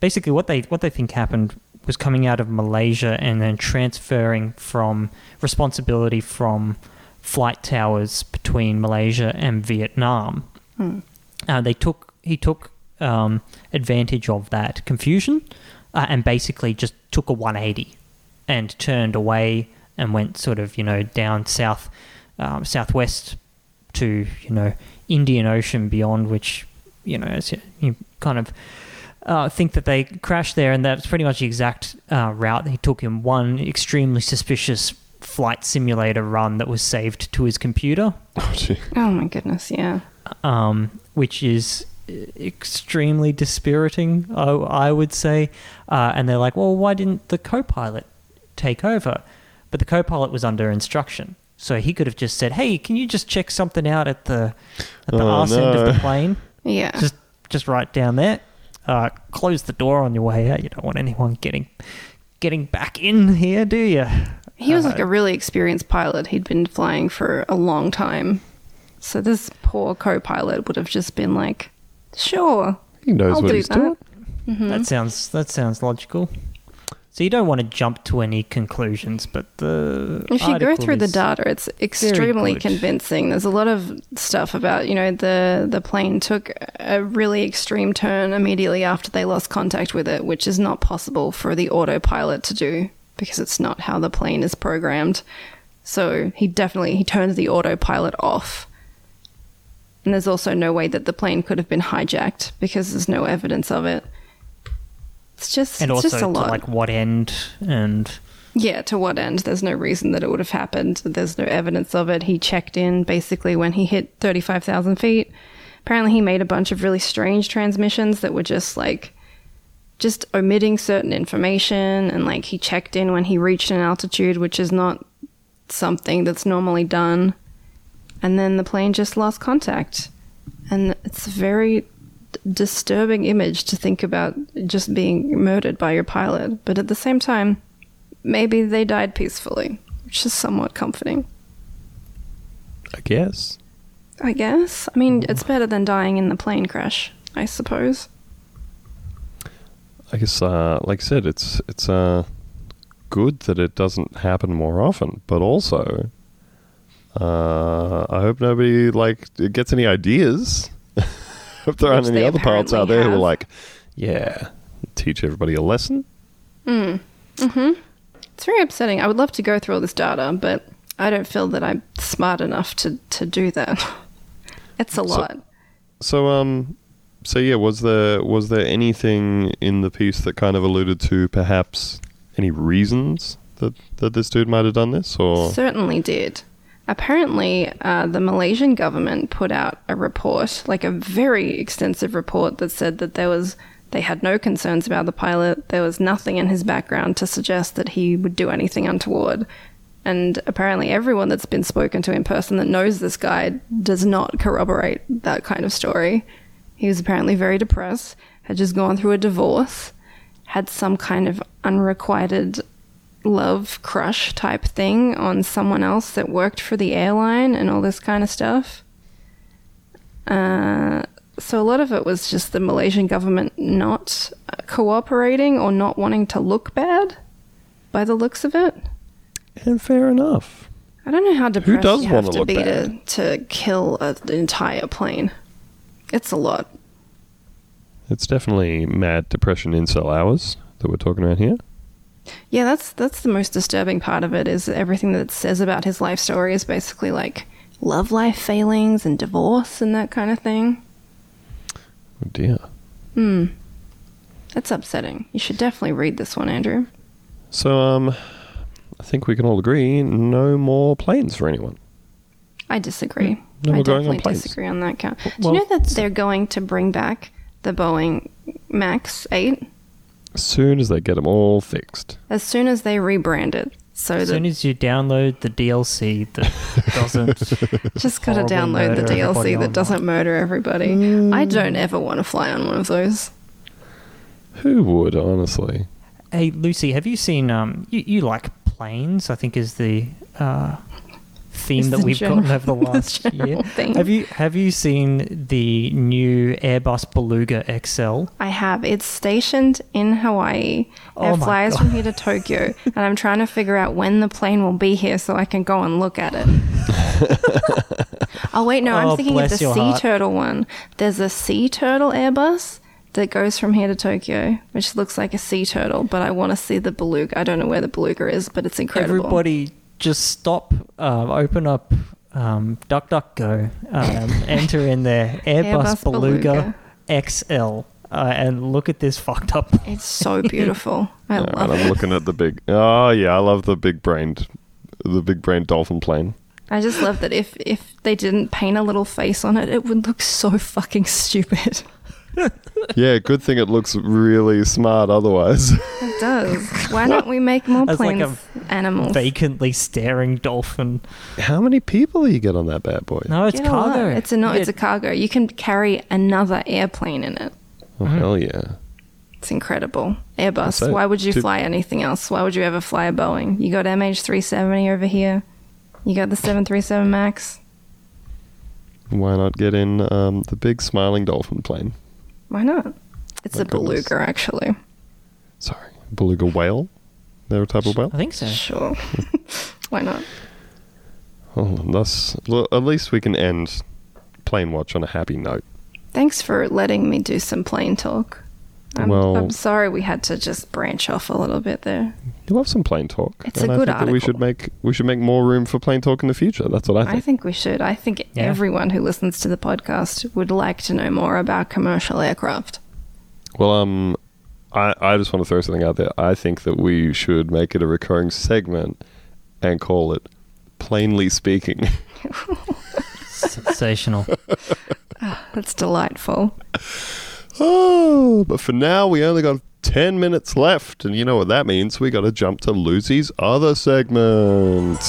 basically, what they what they think happened was coming out of Malaysia and then transferring from responsibility from flight towers between Malaysia and Vietnam. Uh, they took he took um, advantage of that confusion uh, and basically just took a 180 and turned away and went sort of you know down south um, southwest to you know Indian Ocean beyond which you know as you, you kind of uh, think that they crashed there and that's pretty much the exact uh, route he took in one extremely suspicious flight simulator run that was saved to his computer Oh, gee. Oh my goodness, yeah. um, which is extremely dispiriting. I, I would say, uh, and they're like, "Well, why didn't the co-pilot take over?" But the co-pilot was under instruction, so he could have just said, "Hey, can you just check something out at the at the Oh, arse end of the plane? Yeah. Just just right down there. Uh, close the door on your way out. You don't want anyone getting getting back in here, do you?" He was Uh, like a really experienced pilot. He'd been flying for a long time. So this poor co-pilot would have just been like, "Sure, He knows I'll what do he's that." doing. Mm-hmm. That sounds that sounds logical. So you don't want to jump to any conclusions, but the If you go through the data, it's extremely convincing. There's a lot of stuff about, you know, the the plane took a really extreme turn immediately after they lost contact with it, which is not possible for the autopilot to do because it's not how the plane is programmed. So he definitely he turns the autopilot off. And there's also no way that the plane could have been hijacked because there's no evidence of it. It's just and it's also just a to lot. like what end and Yeah, to what end? There's no reason that it would have happened. There's no evidence of it. He checked in basically when he hit 35,000 feet. Apparently, he made a bunch of really strange transmissions that were just like, just omitting certain information. And like, he checked in when he reached an altitude, which is not something that's normally done. And then the plane just lost contact. And it's a very disturbing image to think about just being murdered by your pilot. But at the same time, maybe they died peacefully, which is somewhat comforting. I guess. I guess. I mean, it's better than dying in the plane crash, I suppose. I guess, uh, like I said, it's it's uh, good that it doesn't happen more often, but also, uh, I hope nobody like gets any ideas. if there aren't any other pilots out there who are like, yeah, teach everybody a lesson. Mm. Hmm. It's very upsetting. I would love to go through all this data, but I don't feel that I'm smart enough to, to do that. it's a lot. So, um, so yeah, was there was there anything in the piece that kind of alluded to perhaps any reasons that that this dude might have done this, or Certainly did. Apparently, uh, the Malaysian government put out a report, like a very extensive report, that said that there was they had no concerns about the pilot. There was nothing in his background to suggest that he would do anything untoward. And apparently, everyone that's been spoken to in person that knows this guy does not corroborate that kind of story. He was apparently very depressed, had just gone through a divorce, had some kind of unrequited love crush type thing on someone else that worked for the airline and all this kind of stuff. Uh, so a lot of it was just the Malaysian government not cooperating or not wanting to look bad by the looks of it. and fair enough. I don't know how depressed Who does you have look be to, bad? to kill a, an entire plane. It's a lot. It's definitely mad depression incel hours that we're talking about here. Yeah, that's that's the most disturbing part of it is everything that it says about his life story is basically like love life failings and divorce and that kind of thing. Oh dear. Hmm. That's upsetting. You should definitely read this one, Andrew. So, um, I think we can all agree no more planes for anyone. I disagree. No, I on definitely planes. disagree on that count. Do you know that they're going to bring back the Boeing Max 8 As soon as they get them all fixed. as soon as they rebrand it? So as soon as you download the DLC that doesn't just got to download the DLC that online. doesn't murder everybody. I don't ever want to fly on one of those. Who would, honestly? Hey Lucy, have you seen um you, you like planes, I think is the uh theme that we've general- gotten over the the last general year. theme. Have you have you seen the new Airbus Beluga XL? I have. It's stationed in Hawaii. Oh it flies God. from here to Tokyo, and I'm trying to figure out when the plane will be here so I can go and look at it. oh wait, no, Oh, I'm thinking of the sea heart. turtle one. There's a sea turtle Airbus that goes from here to Tokyo, which looks like a sea turtle, but I want to see the beluga. I don't know where the beluga is, but it's incredible. Everybody just stop, um, open up um, DuckDuckGo, um, enter in there Airbus, Airbus Beluga, XL, uh, and look at this fucked up. It's so beautiful. I Uh, love and I'm looking at the big. Oh yeah, I love the big brained, the big brained dolphin plane. I just love that if if they didn't paint a little face on it, it would look so fucking stupid. yeah, good thing it looks really smart otherwise. It does. Why don't we make more planes? like plains animals? Vacantly staring dolphin. How many people do you get on that bad boy? No, it's Get a lot. cargo. It's a no. It's a cargo. You can carry another airplane in it. Oh, hell yeah. It's incredible. Airbus. it. Why would you Two- fly anything else? Why would you ever fly a Boeing? You got MH370 over here. You got the 737 Max. Why not get in um, the big smiling dolphin plane? Why not? It's My a goodness. beluga, actually. Sorry, beluga whale? They're a type of whale? I think so. Sure. Why not? Oh, thus, well, at least we can end Plane Watch on a happy note. Thanks for letting me do some plane talk. I'm, Well- I'm sorry we had to just branch off a little bit there. You love some plane talk. It's and a I good think that we should make we should make more room for plain talk in the future. That's what I think. I think. think we should. I think Yeah. everyone who listens to the podcast would like to know more about commercial aircraft. Well, um, I I just want to throw something out there. I think that we should make it a recurring segment and call it plainly speaking. Sensational. That's delightful. oh, but for now we only got ten minutes left, and you know what that means. We got to jump to Lucy's other segment.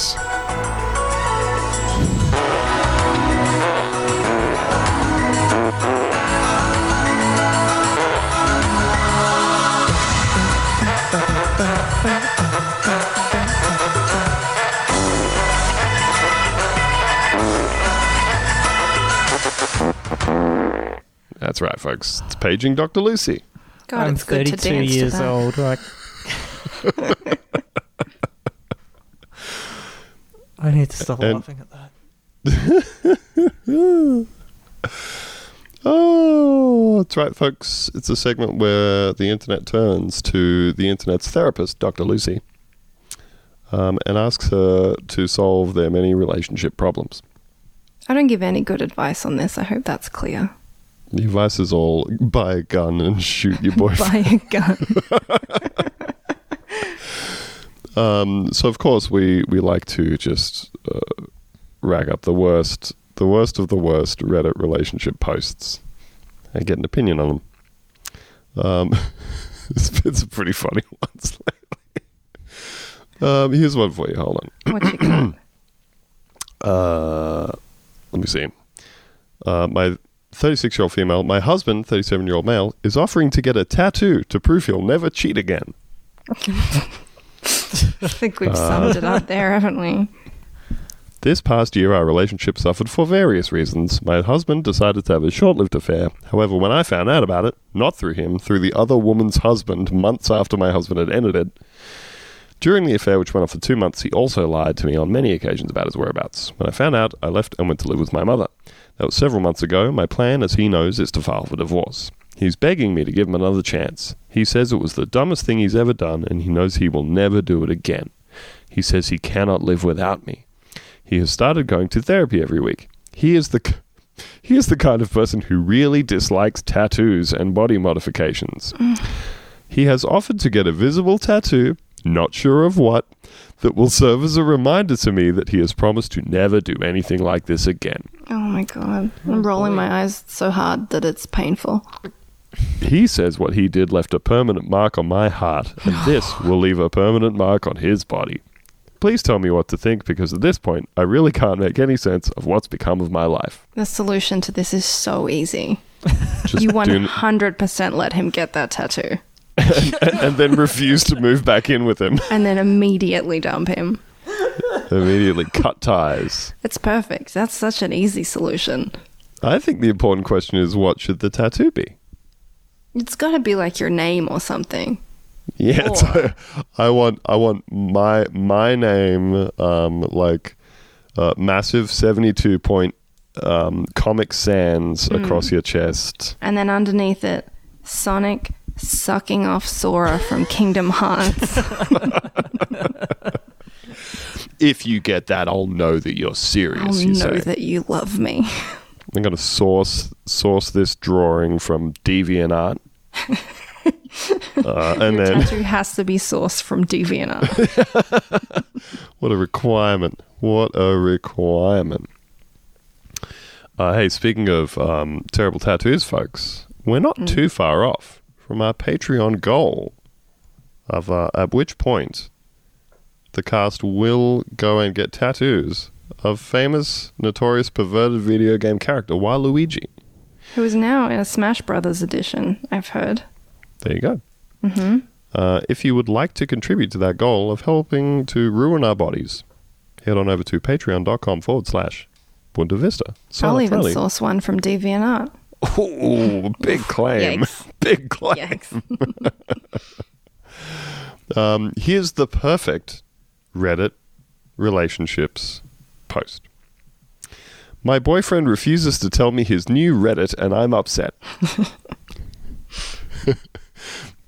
That's right, folks. It's paging Dr. Lucy. God, I'm it's good to 32 dance years to old. Like, I need to stop And- laughing at that. Oh, that's right, folks. It's a segment where the internet turns to the internet's therapist, Dr. Lucy, um, and asks her to solve their many relationship problems. I don't give any good advice on this. I hope that's clear. The advice is all buy a gun and shoot your boyfriend. Buy a gun. Um, so of course we we like to just uh, rag up the worst, the worst of the worst Reddit relationship posts and get an opinion on them. Um, it's been some pretty funny ones lately. Um, here's one for you. Hold on. what you got? Uh, let me see. Uh, my 36 year old female, my husband, 37 year old male, is offering to get a tattoo to prove he'll never cheat again. I think we've summed it up there, haven't we? This past year, our relationship suffered for various reasons. My husband decided to have a short lived affair. However, when I found out about it, not through him, through the other woman's husband, months after my husband had ended it, during the affair, which went on for two months, he also lied to me on many occasions about his whereabouts. When I found out, I left and went to live with my mother. That was several months ago. My plan, as he knows, is to file for divorce. He's begging me to give him another chance. He says it was the dumbest thing he's ever done, and he knows he will never do it again. He says he cannot live without me. He has started going to therapy every week. He is the k- he is the kind of person who really dislikes tattoos and body modifications. Mm. He has offered to get a visible tattoo, not sure of what, that will serve as a reminder to me that he has promised to never do anything like this again. Oh my god. I'm rolling my eyes so hard that it's painful. He says what he did left a permanent mark on my heart, and this will leave a permanent mark on his body. Please tell me what to think because at this point, I really can't make any sense of what's become of my life. The solution to this is so easy. Just You do- 100% let him get that tattoo and, and then refuse to move back in with him. and then immediately dump him. Immediately cut ties. It's perfect. That's such an easy solution. I think the important question is what should the tattoo be? It's got to be like your name or something. Yeah, Or- so I want I want my my name um like uh, massive 72 point um comic sans across your chest. And then underneath it, Sonic sucking off Sora from Kingdom Hearts. If you get that, I'll know that you're serious, I'll you know say. that you love me. I'm going to source source this drawing from DeviantArt. uh, and Your then tattoo has to be sourced from DeviantArt. What a requirement. What a requirement. Uh, hey, speaking of um, terrible tattoos, folks, we're not too far off from our Patreon goal of uh, at which point the cast will go and get tattoos of famous, notorious, perverted video game character Waluigi. Who is now in a Smash Brothers edition, I've heard. There you go. Mm-hmm. Uh, if you would like to contribute to that goal of helping to ruin our bodies, head on over to patreon.com forward slash Bunta Vista. I'll even source one from DeviantArt. Ooh, big claim. Yikes. Big claim. Um, here's the perfect Reddit relationships post. My boyfriend refuses to tell me his new Reddit, and I'm upset.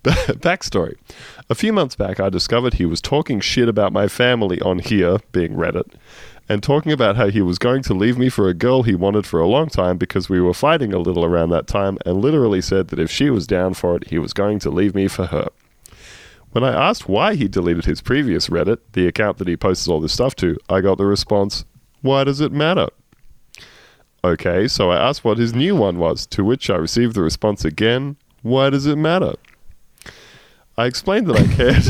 Backstory. A few months back, I discovered he was talking shit about my family on here, being Reddit, and talking about how he was going to leave me for a girl he wanted for a long time because we were fighting a little around that time, and literally said that if she was down for it, he was going to leave me for her. When I asked why he deleted his previous Reddit, the account that he posts all this stuff to, I got the response, Why does it matter? Okay, so I asked what his new one was, to which I received the response again, Why does it matter? I explained that I cared.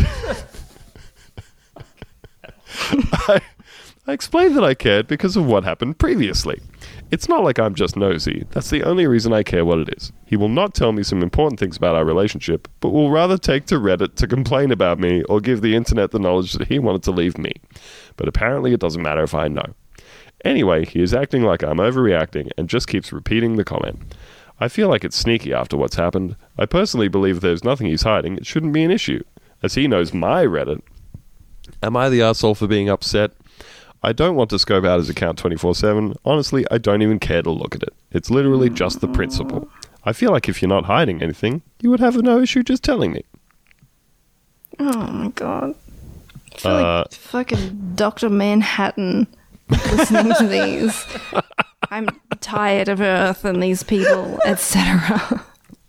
I, I explained that I cared because of what happened previously. It's not like I'm just nosy. That's the only reason I care what it is. He will not tell me some important things about our relationship, but will rather take to Reddit to complain about me or give the internet the knowledge that he wanted to leave me. But apparently it doesn't matter if I know. Anyway, he is acting like I'm overreacting and just keeps repeating the comment. I feel like it's sneaky after what's happened. I personally believe there's nothing he's hiding. It shouldn't be an issue, as he knows my Reddit. Am I the asshole for being upset? I don't want to scope out his account 24 7. Honestly, I don't even care to look at it. It's literally just the principle. I feel like if you're not hiding anything, you would have no issue just telling me. Oh my god. I feel Uh, like fucking Dr. Manhattan listening to these. I'm tired of Earth and these people, etc.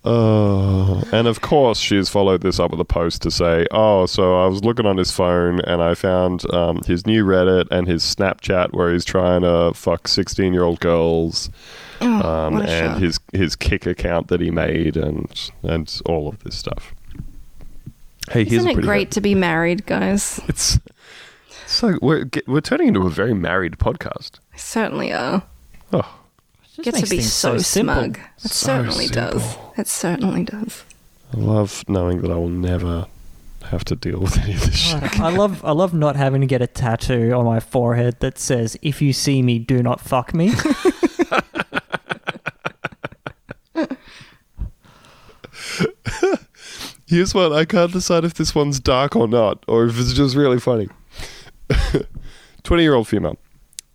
Uh, and of course, she's followed this up with a post to say, "Oh, so I was looking on his phone and I found um, his new Reddit and his Snapchat where he's trying to fuck sixteen-year-old girls, Oh, um, and shock. his his Kik account that he made, and and all of this stuff." Hey, Isn't a it pretty great to be married, guys? It's so we're we're turning into a very married podcast. I certainly are. Oh, Just Get to makes be things so, simple. smug. It So certainly does. Simple. It certainly does. I love knowing that I will never have to deal with any of this shit. I love I love not having to get a tattoo on my forehead that says "If you see me, do not fuck me." Here's one. I can't decide if this one's dark or not, or if it's just really funny. 20 year old female.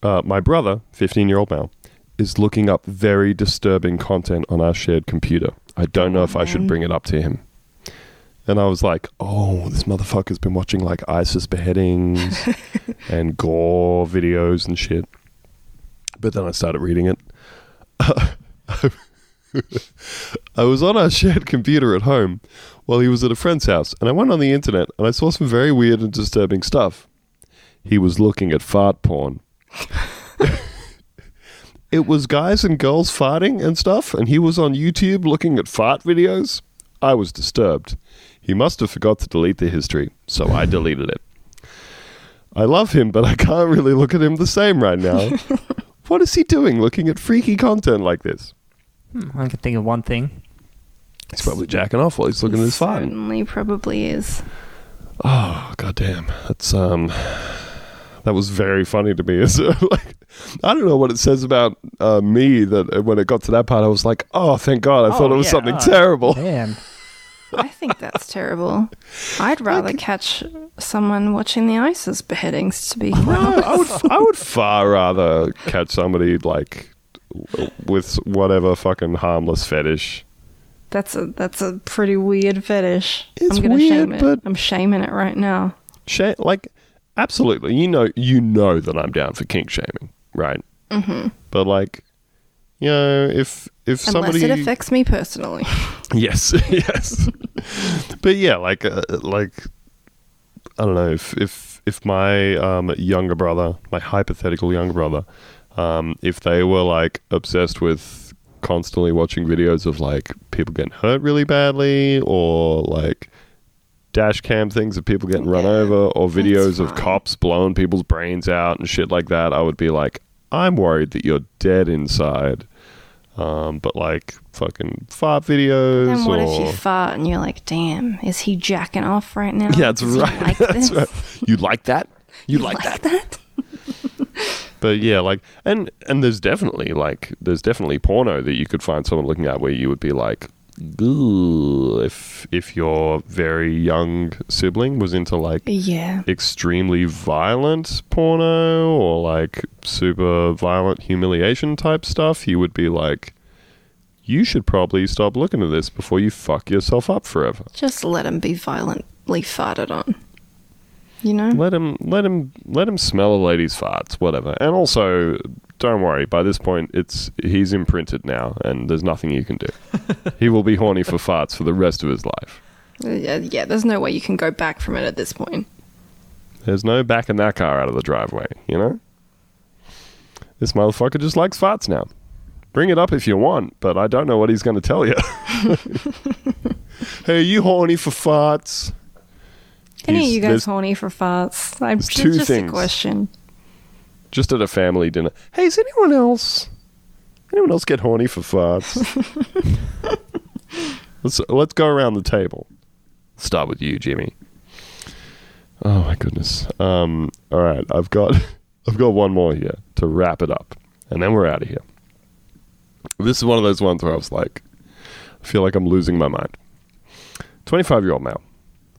Uh, my brother, 15 year old male, is looking up very disturbing content on our shared computer. I don't know if I should um, bring it up to him. And I was like, oh, this motherfucker's been watching like ISIS beheadings and gore videos and shit. But then I started reading it. I was on our shared computer at home while he was at a friend's house, and I went on the internet and I saw some very weird and disturbing stuff. He was looking at fart porn. it was guys and girls farting and stuff, and he was on YouTube looking at fart videos. I was disturbed. He must have forgot to delete the history, so I deleted it. I love him, but I can't really look at him the same right now. what is he doing looking at freaky content like this? Hmm, I can think of one thing. He's probably jacking off while he's looking at his farting. Certainly, probably is. Oh goddamn! That's um, that was very funny to me. It's, uh, like, I don't know what it says about uh, me that uh, when it got to that part, I was like, oh, thank God! I thought Oh, it was yeah, something oh, terrible. Damn. I think that's terrible. I'd rather catch someone watching the ISIS beheadings. To be No, honest, I would, I would far rather catch somebody like with whatever fucking harmless fetish. that's a that's a pretty weird fetish. It's I'm gonna weird, shame it. but- I'm shaming it right now. Sha- like, absolutely, you know, you know that I'm down for kink shaming, right? Mm-hmm. But like, you know, if if Unless somebody it affects me personally. Yes, yes. but yeah, like, uh, like, I don't know if if if my um, younger brother, my hypothetical younger brother, um, if they were like obsessed with constantly watching videos of like people getting hurt really badly or like dash cam things of people getting run over or videos of cops blowing people's brains out and shit like that, I would be like, I'm worried that you're dead inside. Um, but like fucking fart videos Then what or if you fart and you're like, damn, is he jacking off right now? yeah, that's right. Like that's this? right. You like that? You, like, that? that? But yeah, like, and and there's definitely like, there's definitely porno that you could find someone looking at where you would be like, if if your very young sibling was into like Yeah. extremely violent porno or like super violent humiliation type stuff, you would be like, you should probably stop looking at this before you fuck yourself up forever. Just let him be violently farted on. You know? Let him let him let him smell a lady's farts, whatever. And also, don't worry. By this point, it's he's imprinted now, and there's nothing you can do. he will be horny for farts for the rest of his life. Uh, Yeah, yeah, there's no way you can go back from it at this point. There's no backing that car out of the driveway. You know, this motherfucker just likes farts now. Bring it up if you want, but I don't know what he's going to tell you. hey, you horny for farts? Any of you guys horny for farts? I'm just, two just things. a question. Just at a family dinner. Hey, is anyone else? Anyone else get horny for farts? let's let's go around the table. Start with you, Jimmy. Oh my goodness. Um, all right, I've got I've got one more here to wrap it up, and then we're out of here. This is one of those ones where I was like, I feel like I'm losing my mind. Twenty-five year old male.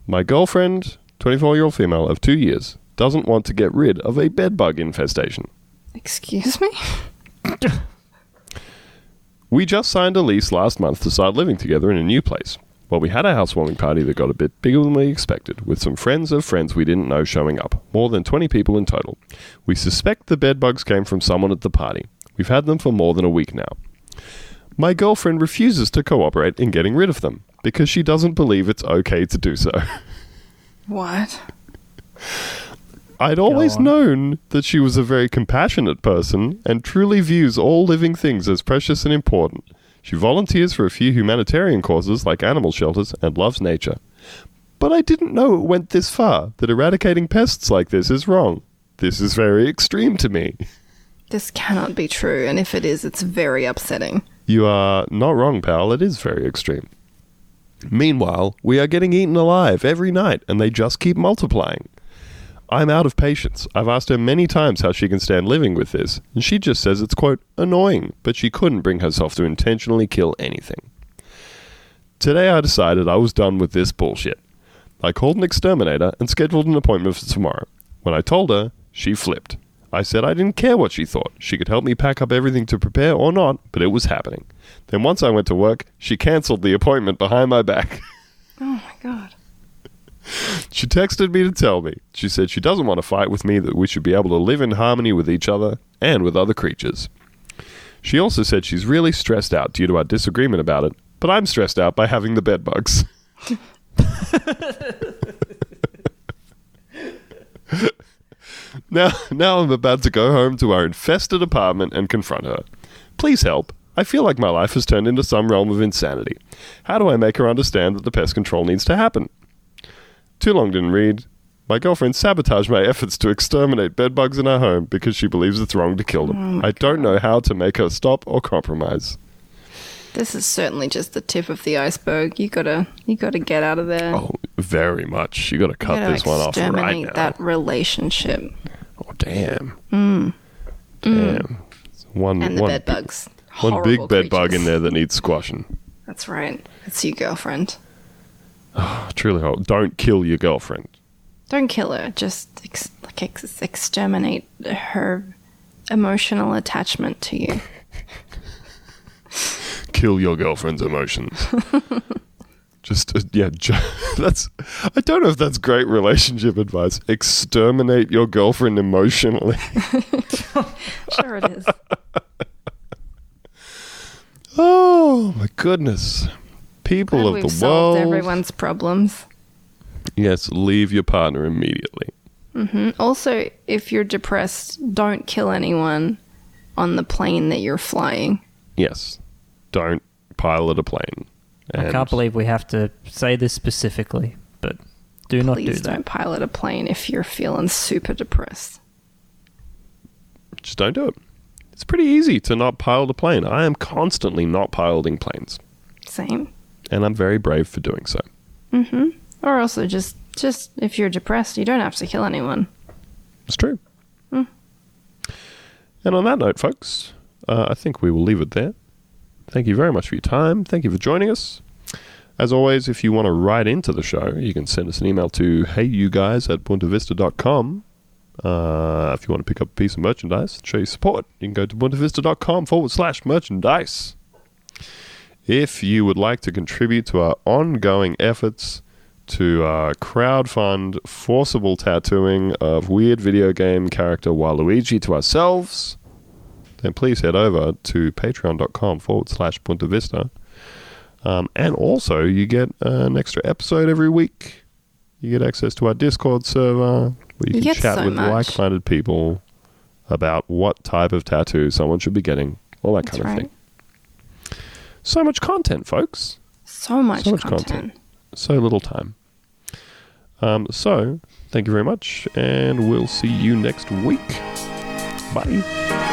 My girlfriend, 24 year old female of two years, doesn't want to get rid of a bedbug infestation. Excuse me? We just signed a lease last month to start living together in a new place. Well, we had a housewarming party that got a bit bigger than we expected, with some friends of friends we didn't know showing up. More than 20 people in total. We suspect the bedbugs came from someone at the party. We've had them for more than a week now. My girlfriend refuses to cooperate in getting rid of them because she doesn't believe it's okay to do so. What? I'd always known that she was a very compassionate person and truly views all living things as precious and important. She volunteers for a few humanitarian causes like animal shelters and loves nature. But I didn't know it went this far, that eradicating pests like this is wrong. This is very extreme to me. This cannot be true, and if it is, it's very upsetting. You are not wrong, pal. It is very extreme. Meanwhile, we are getting eaten alive every night, and they just keep multiplying. I'm out of patience. I've asked her many times how she can stand living with this, and she just says it's, quote, annoying, but she couldn't bring herself to intentionally kill anything. Today I decided I was done with this bullshit. I called an exterminator and scheduled an appointment for tomorrow. When I told her, she flipped. I said I didn't care what she thought. She could help me pack up everything to prepare or not, but it was happening. Then once I went to work, she cancelled the appointment behind my back. Oh my god. She texted me to tell me. She said she doesn't want to fight with me, that we should be able to live in harmony with each other and with other creatures. She also said she's really stressed out due to our disagreement about it, but I'm stressed out by having the bed bugs. now, now I'm about to go home to our infested apartment and confront her. Please help. I feel like my life has turned into some realm of insanity. How do I make her understand that the pest control needs to happen? Too long didn't read. My girlfriend sabotaged my efforts to exterminate bedbugs in our home because she believes it's wrong to kill them. I don't know how to make her stop or compromise. This is certainly just the tip of the iceberg. You gotta, you gotta get out of there. Oh, very much. You got to you cut gotta this one off right exterminate now. that relationship Oh, damn. Damn. One, Mm. and the one, bed bugs. one big bed bug in there that needs squashing. That's right. It's your girlfriend. Oh, truly, hope. don't kill your girlfriend. Don't kill her. Just ex- like ex- exterminate her emotional attachment to you. kill your girlfriend's emotions. Just uh, yeah, ju- that's. I don't know if that's great relationship advice. Exterminate your girlfriend emotionally. Sure, it is. oh my goodness, people Glad of we've the solved world. everyone's problems. Yes, leave your partner immediately. Mm-hmm. Also, if you're depressed, don't kill anyone on the plane that you're flying. Yes, don't pilot a plane. I can't believe we have to say this specifically, but do not do Please that. don't pilot a plane if you're feeling super depressed. Just don't do it. It's pretty easy to not pilot a plane. I am constantly not piloting planes, Same. And I'm very brave for doing so. Mm-hmm. Or also just just if you're depressed, you don't have to kill anyone. It's true. And on that note, folks, uh, I think we will leave it there. Thank you very much for your time. Thank you for joining us. As always, if you want to write into the show, you can send us an email to heyyouguys at puntavista.com. Uh, if you want to pick up a piece of merchandise and show your support, you can go to puntavista.com forward slash merchandise. If you would like to contribute to our ongoing efforts to uh, crowdfund forcible tattooing of weird video game character Waluigi to ourselves, then please head over to patreon.com forward slash Punta Vista. Um, and also, you get an extra episode every week. You get access to our Discord server where you, You can chat so with like minded people about what type of tattoo someone should be getting, all that That's kind of right. thing. So much content, folks So much, So much content. content. so little time. Um, so, thank you very much, and we'll see you next week. Bye.